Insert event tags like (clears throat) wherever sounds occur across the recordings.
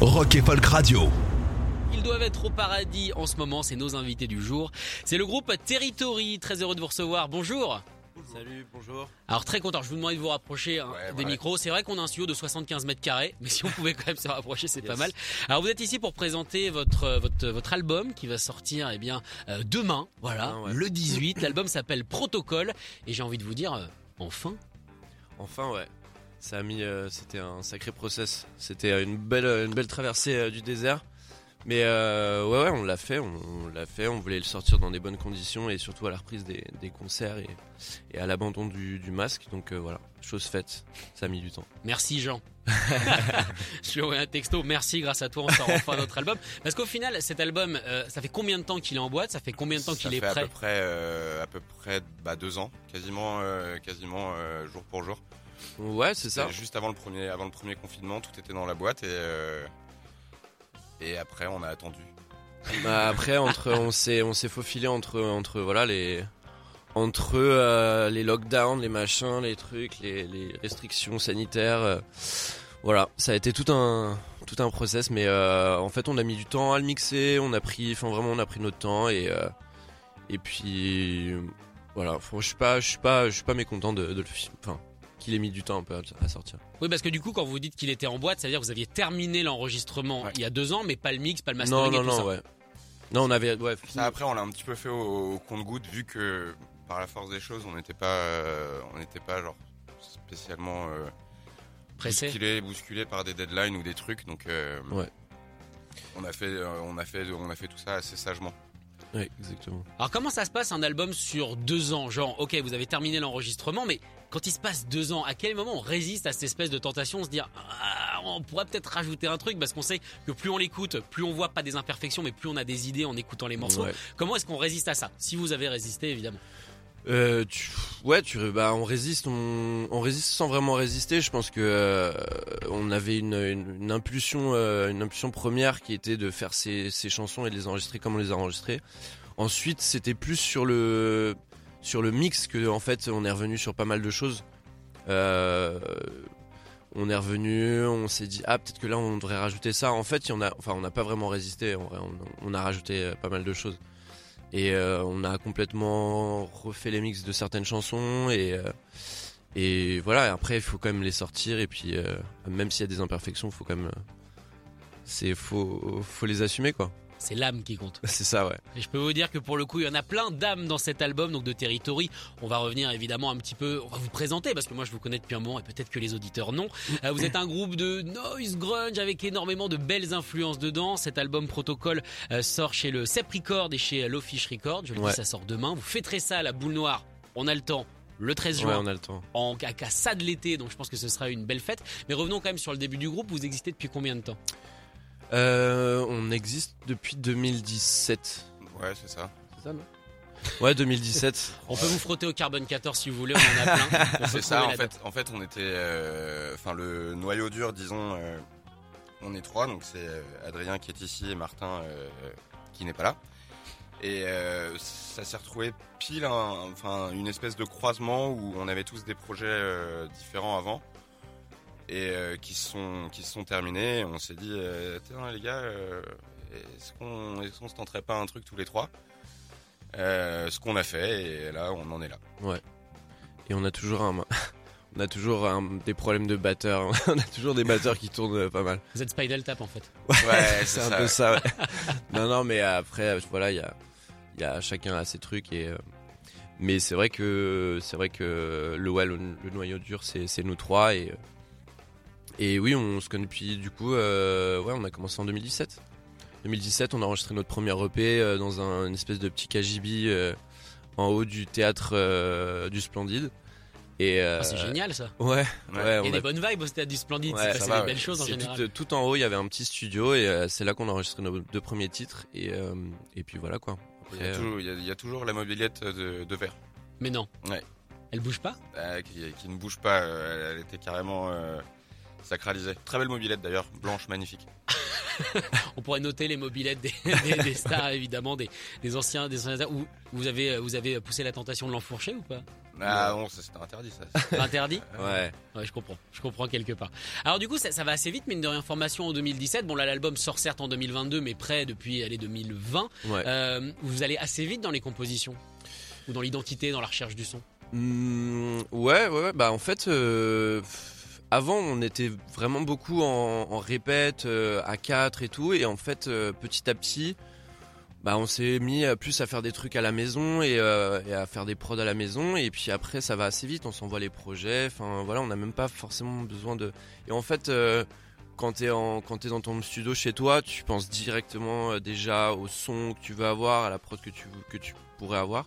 Rock et Folk Radio. Ils doivent être au paradis en ce moment, c'est nos invités du jour. C'est le groupe Territory, très heureux de vous recevoir. Bonjour. Salut, bonjour. Alors très content, je vous demande de vous rapprocher hein, Ouais, des ouais. micros. C'est vrai qu'on a un studio de 75 mètres carrés, mais si on pouvait quand même se rapprocher, c'est pas mal. Alors vous êtes ici pour présenter votre votre votre album qui va sortir eh bien euh, demain, voilà, ouais. le 18. L'album s'appelle Protocole et j'ai envie de vous dire euh, enfin. Enfin, ouais. Ça a mis, euh, c'était un sacré process. C'était une belle, une belle traversée euh, du désert. Mais euh, ouais, ouais, on l'a fait, on, on l'a fait. On voulait le sortir dans des bonnes conditions et surtout à la reprise des, des concerts et, et à l'abandon du, du masque. Donc euh, voilà, chose faite. Ça a mis du temps. Merci Jean. (laughs) je lui ai envoyé un texto. Merci, grâce à toi, on sort enfin notre album. Parce qu'au final, cet album, euh, ça fait combien de temps qu'il est en boîte? Ça fait combien de temps qu'il est fait à prêt? peu près, euh, à peu près bah, deux ans, quasiment, euh, quasiment euh, jour pour jour. Ouais, c'est ça. Juste avant le premier, avant le premier confinement, tout était dans la boîte et euh, et après on a attendu. Bah, après, entre, on s'est, on s'est faufilé entre, entre voilà les, entre euh, les lockdowns, les machins, les trucs, les, les restrictions sanitaires. euh, voilà, ça a été tout un, tout un process, mais euh, en fait, on a mis du temps à le mixer. On a pris, enfin vraiment, on a pris notre temps et euh, et puis voilà. Je suis pas, je suis pas, je suis pas mécontent de, de le, fi- enfin, qu'il ait mis du temps un peu à, à sortir. Oui, parce que du coup, quand vous dites qu'il était en boîte, ça veut dire que vous aviez terminé l'enregistrement Ouais. il y a deux ans, mais pas le mix, pas le Non, mastering non, et tout non, ça. ouais. Non, on avait, ouais. Ça après on l'a un petit peu fait au, au compte-goutte vu que par la force des choses on n'était pas, euh, on n'était pas genre spécialement euh, Pressé. bousculé, bousculé par des deadlines ou des trucs. Donc euh, Ouais. on a fait, euh, on a fait, on a fait tout ça assez sagement. Ouais, exactement. Alors, comment ça se passe un album sur deux ans? Genre, ok, vous avez terminé l'enregistrement, mais quand il se passe deux ans, à quel moment on résiste à cette espèce de tentation de se dire, ah, on pourrait peut-être rajouter un truc, parce qu'on sait que plus on l'écoute, plus on voit pas des imperfections, mais plus on a des idées en écoutant les morceaux. Ouais. Comment est-ce qu'on résiste à ça Si vous avez résisté, évidemment? Euh, tu, ouais, tu, bah, on résiste, on, on résiste sans vraiment résister. Je pense que euh, on avait une, une, une impulsion, euh, une impulsion première qui était de faire ces, ces chansons et de les enregistrer comme on les a enregistrées. Ensuite, c'était plus sur le sur le mix que en fait on est revenu sur pas mal de choses. Euh, on est revenu, on s'est dit ah peut-être que là on devrait rajouter ça. En fait, en a, enfin on n'a pas vraiment résisté. On, on a rajouté euh, pas mal de choses. Et euh, on a complètement refait les mix de certaines chansons et et voilà. Après, il faut quand même les sortir et puis même s'il y a des imperfections, faut quand même c'est faut faut les assumer quoi. C'est l'âme qui compte. C'est ça ouais. Et je peux vous dire que pour le coup, il y en a plein d'âmes dans cet album, donc de Territory. On va revenir évidemment un petit peu, on va vous présenter parce que moi je vous connais depuis un moment et peut-être que les auditeurs non. Euh, vous êtes un groupe de noise grunge avec énormément de belles influences dedans. Cet album Protocole euh, sort chez le Sep Record et chez euh, Low Fish Record. Je le Ouais. dis, ça sort demain. Vous fêterez ça à la boule noire. On a le temps. Le 13 Ouais, juin, on a le temps. en à qu'à ça de l'été, donc je pense que ce sera une belle fête. Mais revenons quand même sur le début du groupe. Vous existez depuis combien de temps? Euh, on existe depuis 2017. Ouais, c'est ça. C'est ça non Ouais 2017. On peut vous frotter au carbone 14 si vous voulez, on en a plein. (laughs) C'est ça, en date. fait, en fait, on était, euh, enfin, le noyau dur, disons, euh, on est trois, donc c'est Adrien qui est ici et Martin euh, qui n'est pas là. Et euh, ça s'est retrouvé pile, un- enfin, une espèce de croisement où on avait tous des projets euh, différents avant et euh, qui se sont, qui sont terminés. On s'est dit, euh, Tiens, les gars, euh, est-ce qu'on, est-ce qu'on se tenterait pas un truc tous les trois Euh, Ce qu'on a fait, et là, on en est là. Et on a toujours un (laughs) on a toujours un- des problèmes de batteurs. (laughs) on a toujours des batteurs qui tournent pas mal. Vous êtes Spinal Tap en fait. Ouais, (laughs) c'est un peu ça. ouais. non, non, mais après, voilà, il y a, il y a chacun a ses trucs et. euh, mais c'est vrai que c'est vrai que le ouais, le, le noyau dur, c'est nous trois et et oui, on se connaît depuis du coup. euh, ouais, on a commencé en 2017. 2017, on a enregistré notre premier EP euh, dans un une espèce de petit KGB euh, en haut du théâtre euh, du Splendide. Et euh, Ah, c'est génial ça. Ouais, ouais, Il y a des a- bonnes vibes au stade du Splendide, Ouais, c'est des ouais. belles choses en général. tout, tout en haut, il y avait un petit studio et euh, c'est là qu'on a enregistré nos deux premiers titres et euh, et puis voilà quoi. Il y, a euh, toujours, il y a- il y a toujours la mobilette de, de verre Mais non. Ouais. Elle bouge pas? Euh, qui, qui ne bouge pas. euh, elle était carrément euh, sacralisée. Très belle mobilette d'ailleurs, blanche, magnifique. (laughs) On pourrait noter les mobilettes des, des- des (laughs) stars évidemment, des, des anciens, des anciens. Ou vous avez, vous avez poussé la tentation de l'enfourcher ou pas? Ah non, ça, c'était interdit ça. (laughs) Interdit? Ouais. Ouais, je comprends, je comprends quelque part. Alors du coup, ça, ça va assez vite, mine de rien, formation en 2017. Bon là, l'album sort certes en 2022, mais prêt depuis allez 2020. Ouais. Euh, vous allez assez vite dans les compositions ou dans l'identité, dans la recherche du son? Hmm, ouais, ouais, ouais, bah en fait, euh, avant on était vraiment beaucoup en, répète euh, à 4 et tout, et en fait euh, petit à petit, bah on s'est mis plus à faire des trucs à la maison et, euh, et à faire des prods à la maison, et puis après ça va assez vite, on s'envoie les projets, enfin voilà, on n'a même pas forcément besoin de. Et en fait. quand t'es t'es dans ton studio chez toi, tu penses directement déjà au son que tu veux avoir, à la prod que tu pourrais avoir.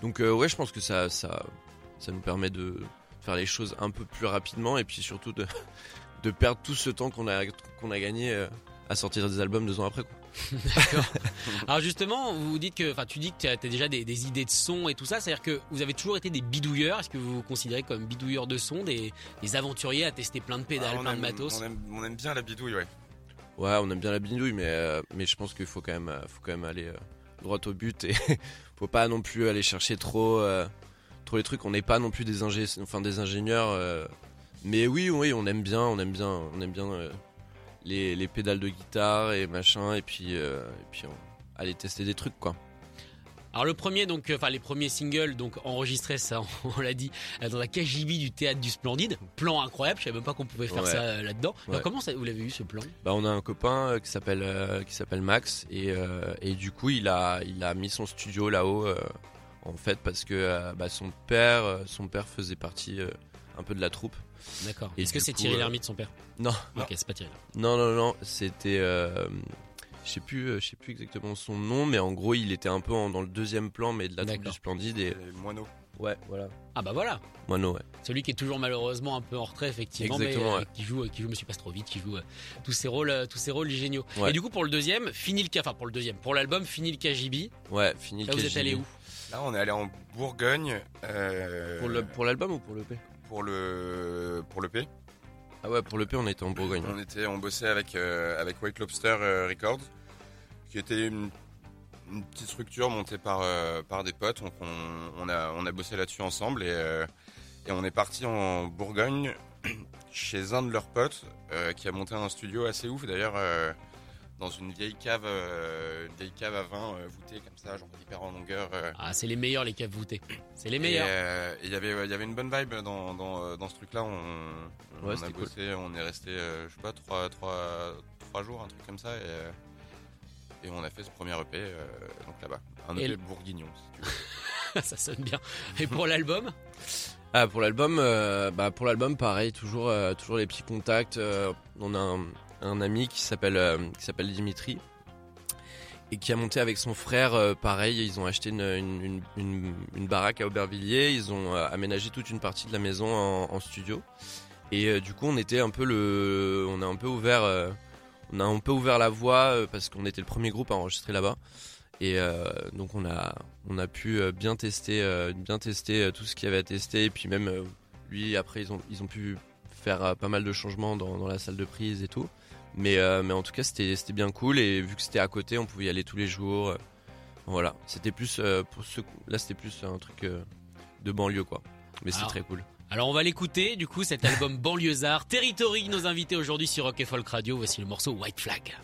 Donc ouais, je pense que ça ça nous permet de faire les choses un peu plus rapidement et puis surtout de, (laughs) de perdre tout ce temps qu'on a, qu'on a gagné euh, à sortir des albums deux ans après. Quoi. (laughs) D'accord. Alors justement, vous dites que, enfin, tu dis que tu as déjà des, des idées de son et tout ça. C'est-à-dire que vous avez toujours été des bidouilleurs. Est-ce que vous vous considérez comme bidouilleurs de son, des, des aventuriers à tester plein de pédales, Ah, on plein de matos? On aime, on aime bien la bidouille, ouais. Ouais, on aime bien la bidouille, mais, euh, mais je pense qu'il faut quand même, euh, faut quand même aller euh, droit au but et (laughs) faut pas non plus aller chercher trop, euh, trop les trucs. On n'est pas non plus des, ingé enfin, des ingénieurs. euh, mais oui, oui, on aime bien, on aime bien, on aime bien euh, les, les pédales de guitare et machin, et puis, euh, et puis on- aller tester des trucs quoi. Alors le premier, donc, enfin les premiers singles, donc enregistrés, ça, (laughs) on l'a dit, dans la KGB du théâtre du Splendide. Plan incroyable. Je savais même pas qu'on pouvait faire Ouais. ça euh, là-dedans. Ouais. comment ça, vous l'avez eu ce plan? Bah, on a un copain euh, qui s'appelle euh, qui s'appelle Max et, et du coup il a il a mis son studio là-haut en fait parce que euh, bah, son père euh, son père faisait partie euh, un peu de la troupe. D'accord. Est-ce que c'est Thierry Lhermitte, son père? Non. Ok, c'est pas Thierry. Non non non, c'était euh, je sais plus euh, je sais plus exactement son nom mais en gros il était un peu en- dans le deuxième plan mais de la troupe du Splendide et Les moineaux. ouais voilà. Ah bah voilà. Moineau ouais. Celui qui est toujours malheureusement un peu en retrait effectivement, Exactement, mais euh, ouais. qui joue, qui joue, me suis pas trop vite, qui joue euh, tous ses rôles, euh, tous ses rôles géniaux. Ouais. Et du coup pour le deuxième, fini le, enfin pour le deuxième, pour l'album, fini le KGB. Ouais, fini Là le vous êtes allé où? Là, on est allé en Bourgogne euh, Pour le pour l'album ou pour le P pour le pour le P. Ah ouais, pour le P on était en Bourgogne. On était, on bossait avec euh, avec White Lobster euh, Records, qui était une, une petite structure montée par euh, par des potes. Donc on, on a on a bossé là-dessus ensemble et et on est parti en Bourgogne (clears throat) chez un de leurs potes qui a monté un studio assez ouf d'ailleurs. Dans une vieille cave, euh, une vieille cave à vin euh, voûtée comme ça, genre hyper en longueur. euh, Ah c'est les meilleurs les caves voûtées. C'est les et, meilleurs. euh, et il y avait, ouais, il y avait une bonne vibe dans, dans, dans ce truc-là. On, a cool. bossé, on est resté, euh, je sais pas, trois, trois, trois jours, un truc comme ça. Et, et on a fait ce premier EP euh, donc là-bas. Un Et EP le- bourguignon. si tu veux. (laughs) Ça sonne bien. Et pour l'album? Ah pour l'album, euh, bah pour l'album pareil, toujours euh, toujours les petits contacts. euh, on a un, un ami qui s'appelle euh, qui s'appelle Dimitri et qui a monté avec son frère euh, pareil. Ils ont acheté une, une, baraque à Aubervilliers. Ils ont euh, aménagé toute une partie de la maison en, studio. Et du coup on était un peu le, on a un peu ouvert, on a ouvert la voie parce qu'on était le premier groupe à enregistrer là-bas. Et donc on a on a pu bien tester bien tester tout ce qu'il y avait à tester et puis même lui après ils ont ils ont pu faire pas mal de changements dans la salle de prise et tout. Mais euh, mais en tout cas c'était bien cool et vu que c'était à côté on pouvait y aller tous les jours. euh, voilà, c'était plus euh, pour ce là c'était plus un truc de banlieue quoi. Mais c'était Alors, très cool. Alors on va l'écouter, du coup cet album (laughs) Banlieusard, Territory, nos invités aujourd'hui sur Rock et Folk Radio, voici le morceau White Flag.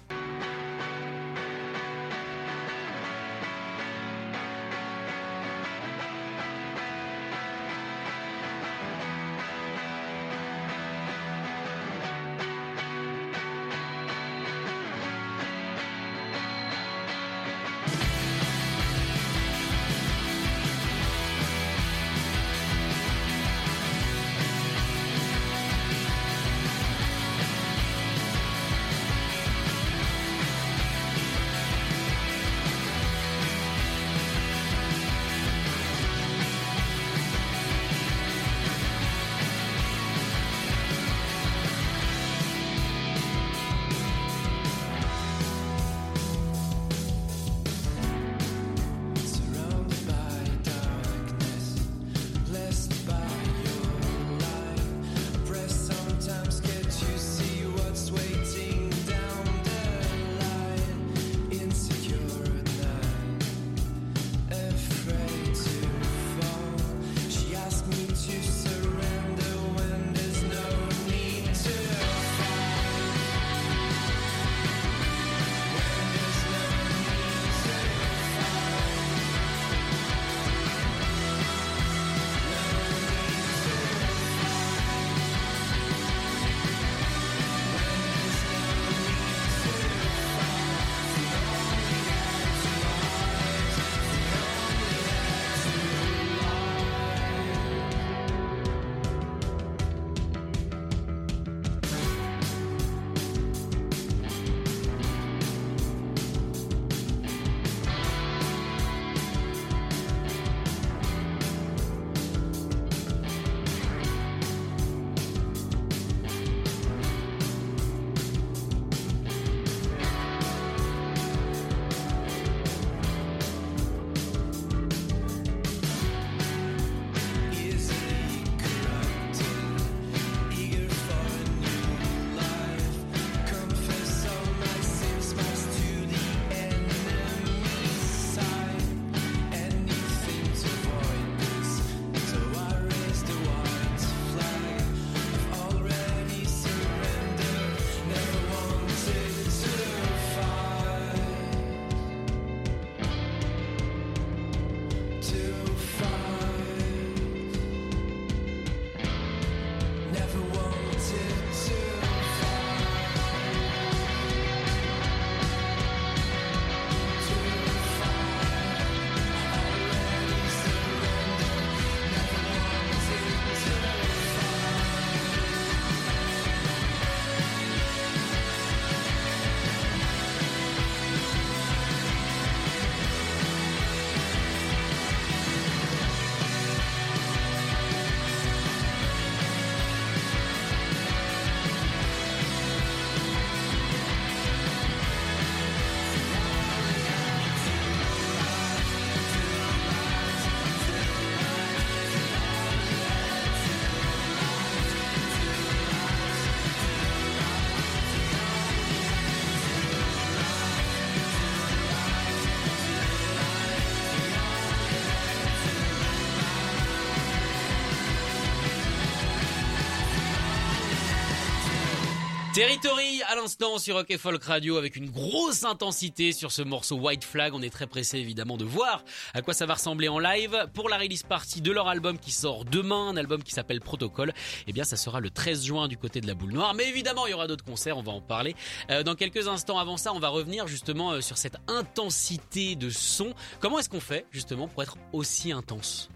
Territory à l'instant sur Rock et Folk Radio avec une grosse intensité sur ce morceau White Flag. On est très pressé évidemment de voir à quoi ça va ressembler en live pour la release party de leur album qui sort demain, un album qui s'appelle Protocol. Eh bien, ça sera le 13 juin du côté de la Boule Noire. Mais évidemment, il y aura d'autres concerts. On va en parler euh, dans quelques instants. Avant ça, on va revenir justement euh, sur cette intensité de son. Comment est-ce qu'on fait justement pour être aussi intense?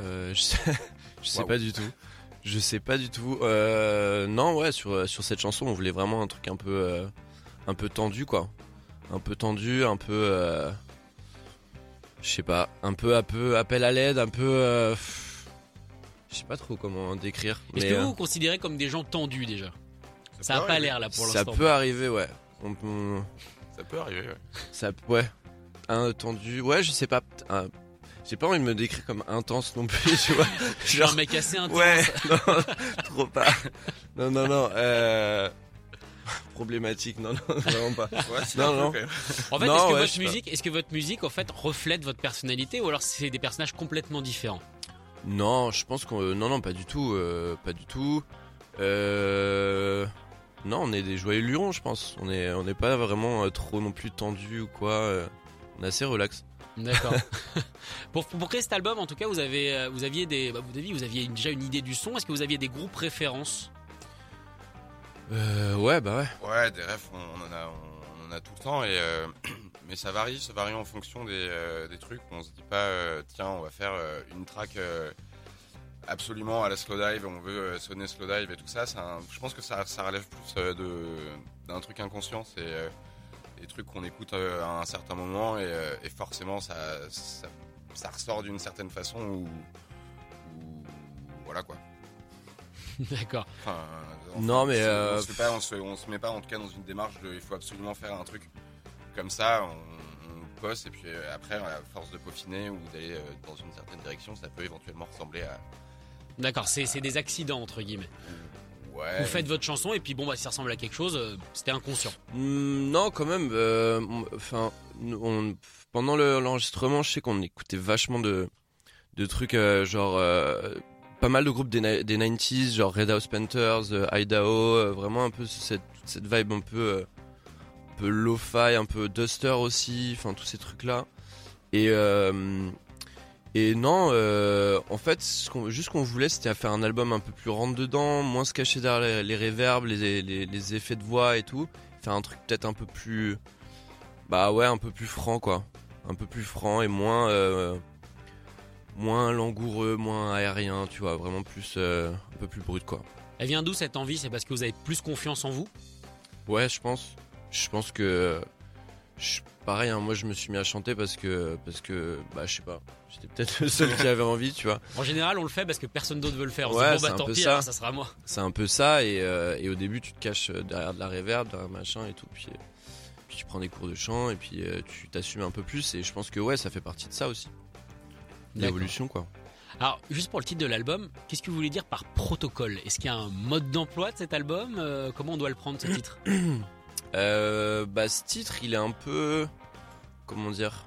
Euh, je sais, (laughs) je sais Waouh. pas du tout. Je sais pas du tout. Euh, non, ouais, sur, sur cette chanson, on voulait vraiment un truc un peu, euh, un peu tendu, quoi. Un peu tendu, un peu. euh, je sais pas. Un peu, un peu appel à l'aide, un peu. euh, je sais pas trop comment décrire. Est-ce mais, que euh, vous vous considérez comme des gens tendus déjà? Ça a pas l'air là pour ça l'instant. peut arriver, ouais. On- on- Ça peut arriver, ouais. ça, ouais. Un tendu. Ouais, je sais pas. un- J'ai pas envie de me décrire comme intense non plus, (laughs) tu vois. Je suis un mec assez intense. Ouais, non, (laughs) trop pas. Non, non, non. Euh... Problématique, non, non, (laughs) vraiment pas. Ouais, Non, non. En fait, est-ce que ouais, votre musique, est-ce que votre musique en fait reflète votre personnalité ou alors c'est des personnages complètement différents? Non, je pense qu'on. Non, non, pas du tout. euh, pas du tout. Euh... Non, on est des joyeux lurons, je pense. On est, on n'est pas vraiment euh, trop non plus tendu ou quoi. euh, On est assez relax. D'accord. (laughs) pour, pour créer cet album, en tout cas, vous avez, euh, vous aviez des, bah, vous aviez, vous aviez déjà une idée du son. Est-ce que vous aviez des groupes références? Euh, ouais, bah ouais. Ouais, des refs, on, on en a, on, en a tout le temps, et, euh, (clears throat) mais ça varie, ça varie en fonction des, euh, des trucs. On se dit pas, euh, tiens, on va faire euh, une track euh, absolument à la slow dive, on veut sonner slow dive et tout ça. un- je pense que ça, ça relève plus de d'un truc inconscient, c'est euh, des trucs qu'on écoute euh, à un certain moment, et, euh, et forcément ça, ça, ça ressort d'une certaine façon ou, voilà quoi. (laughs) D'accord. Enfin, Non, mais, c'est- euh, on se, fait pas, on, se, on se met pas en tout cas dans une démarche de il faut absolument faire un truc comme ça. On, on bosse et puis euh, après, à force de peaufiner ou d'aller euh, dans une certaine direction, ça peut éventuellement ressembler à. D'accord. C'est, c'est des accidents entre guillemets. Ouais. Vous faites votre chanson et puis bon bah si ça ressemble à quelque chose, euh, c'était inconscient. Hmm, non, quand même. euh, Enfin, pendant le- l'enregistrement, je sais qu'on écoutait vachement de, de trucs euh, genre pas mal de groupes des, des 90s, genre Red House Panthers, Idaho, vraiment un peu cette, cette vibe un peu, un peu lo-fi, un peu duster aussi, enfin tous ces trucs là. Et et non, euh, en fait, ce qu'on, juste ce qu'on voulait, c'était faire un album un peu plus rentre dedans, moins se cacher derrière les, les reverbs, les, les, les effets de voix et tout. Faire un truc peut-être un peu plus, bah ouais, un peu plus franc quoi, un peu plus franc et moins, euh, moins langoureux, moins aérien, tu vois, vraiment plus, euh, un peu plus brut quoi. Elle vient d'où cette envie? C'est parce que vous avez plus confiance en vous? Ouais, je pense. Je pense que. je- pareil, hein, moi je me suis mis à chanter parce que. Parce que. Bah, je sais pas. J'étais peut-être le seul qui avait envie, tu vois. En général, on le fait parce que personne d'autre veut le faire. On Ouais, se dit, bon bah tant pis, ça. alors, ça sera moi. C'est un peu ça. Et, euh, et au début, tu te caches derrière de la reverb, derrière machin et tout. Puis, euh, puis tu prends des cours de chant et puis euh, tu t'assumes un peu plus. Et je pense que ouais, ça fait partie de ça aussi. L'évolution, quoi. Alors, juste pour le titre de l'album, qu'est-ce que vous voulez dire par protocole? Est-ce qu'il y a un mode d'emploi de cet album? Euh, Comment on doit le prendre ce titre? Euh, bah, ce titre, il est un peu. Comment dire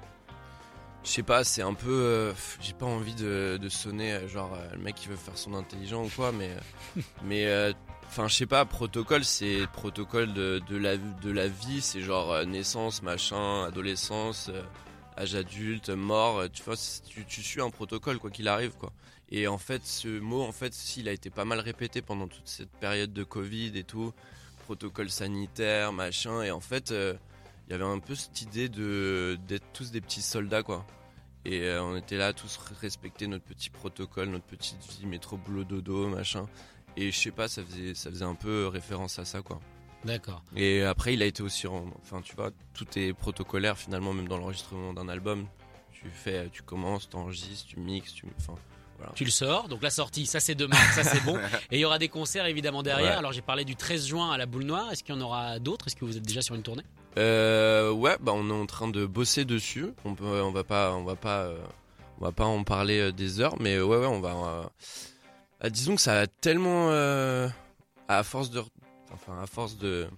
Je sais pas, c'est un peu. euh, J'ai pas envie de, de sonner euh, genre euh, le mec qui veut faire son intelligent ou quoi, mais. (laughs) mais. Enfin, je sais pas, protocole, c'est protocole de, de, la, de la vie, c'est genre naissance, machin, adolescence, âge adulte, mort, tu vois, tu, tu suis un protocole quoi qu'il arrive, quoi. Et en fait, ce mot, en fait, s'il a été pas mal répété pendant toute cette période de Covid et tout, protocole sanitaire, machin. Et en fait, il y avait un peu cette idée de d'être tous des petits soldats, quoi. Et euh, on était là à tous respecter notre petit protocole, notre petite vie, métro, boulot, dodo, machin. Et je sais pas, ça faisait, ça faisait un peu référence à ça, quoi. D'accord. Et après, il a été aussi, en- enfin, tu vois, tout est protocolaire finalement, même dans l'enregistrement d'un album. Tu fais, tu commences, t'enregistres, tu mixes, tu, enfin, Tu le sors, donc la sortie, ça c'est demain, ça c'est bon. (laughs) Et il y aura des concerts évidemment derrière. Ouais. Alors j'ai parlé du 13 juin à la Boule Noire. Est-ce qu'il y en aura d'autres? Est-ce que vous êtes déjà sur une tournée? Euh, ouais, bah on est en train de bosser dessus. On peut, va pas, on va pas, euh, en parler euh, des heures, mais ouais, ouais, on va. ah, disons que ça a tellement, à force de, enfin à force de,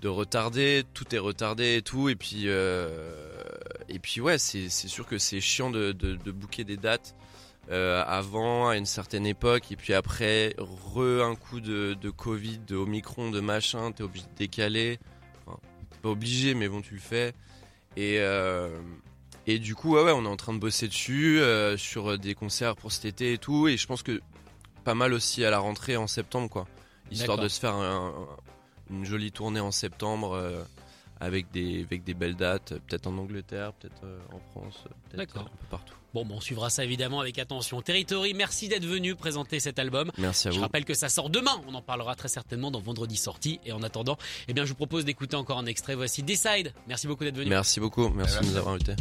de retarder, tout est retardé et tout, et puis, ouais, c'est, sûr que c'est chiant de, de, des dates avant à une certaine époque et puis après re un coup de, de Covid, de Omicron, de machin, t'es obligé de décaler. Pas obligé, mais bon, tu le fais. Et euh, et du coup, ouais, ouais, on est en train de bosser dessus euh, sur des concerts pour cet été et tout. Et je pense que pas mal aussi à la rentrée en septembre, quoi. Histoire de se faire un- un- une jolie tournée en septembre euh, avec des avec des belles dates, peut-être en Angleterre, peut-être euh, en France, euh, peut-être D'accord. euh, un peu partout. Bon, bon, on suivra ça évidemment avec attention. Territory, merci d'être venu présenter cet album. Merci à Je vous. rappelle que ça sort demain. On en parlera très certainement dans Vendredi sortie. Et en attendant, eh bien, je vous propose d'écouter encore un extrait. Voici Decide. Merci beaucoup d'être venu. Merci beaucoup, merci de Merci. nous avoir invités.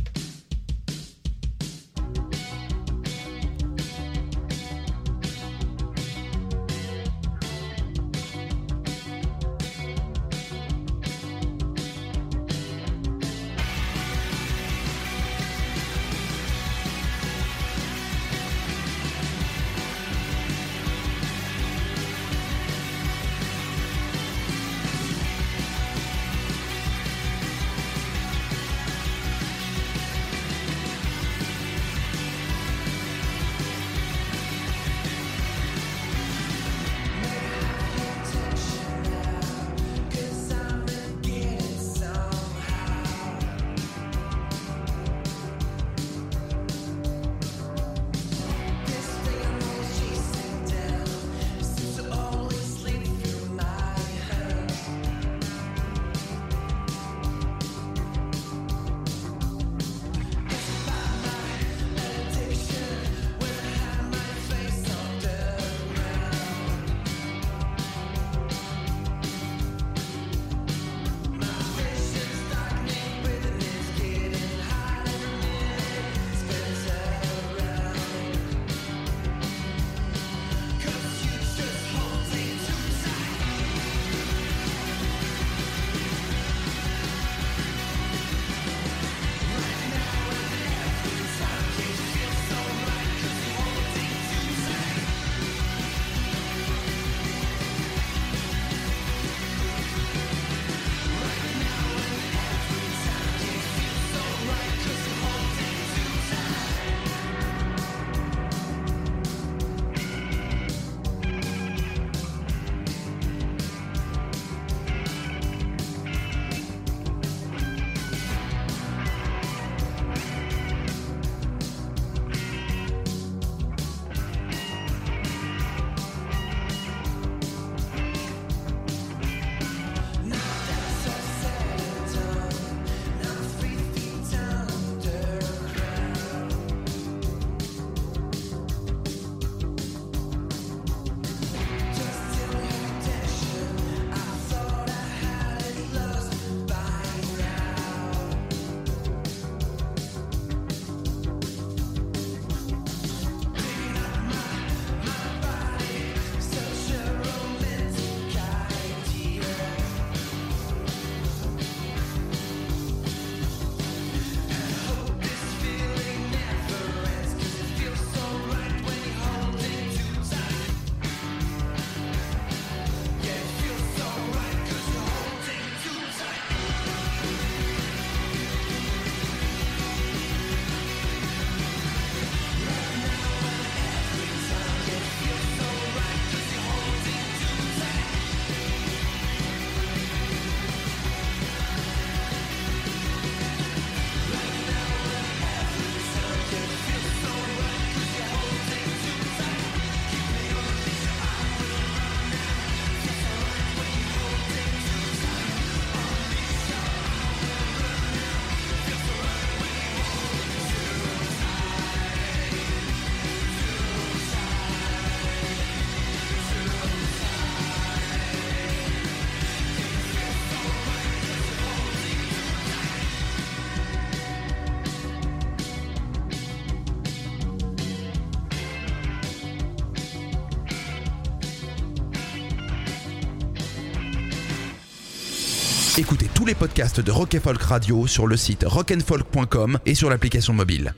Écoutez tous les podcasts de Rock Folk Radio sur le site rockandfolk.com et sur l'application mobile.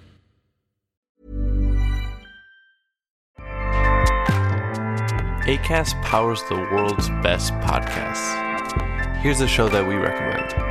ACAST powers the world's best podcasts. Here's a show that we recommend.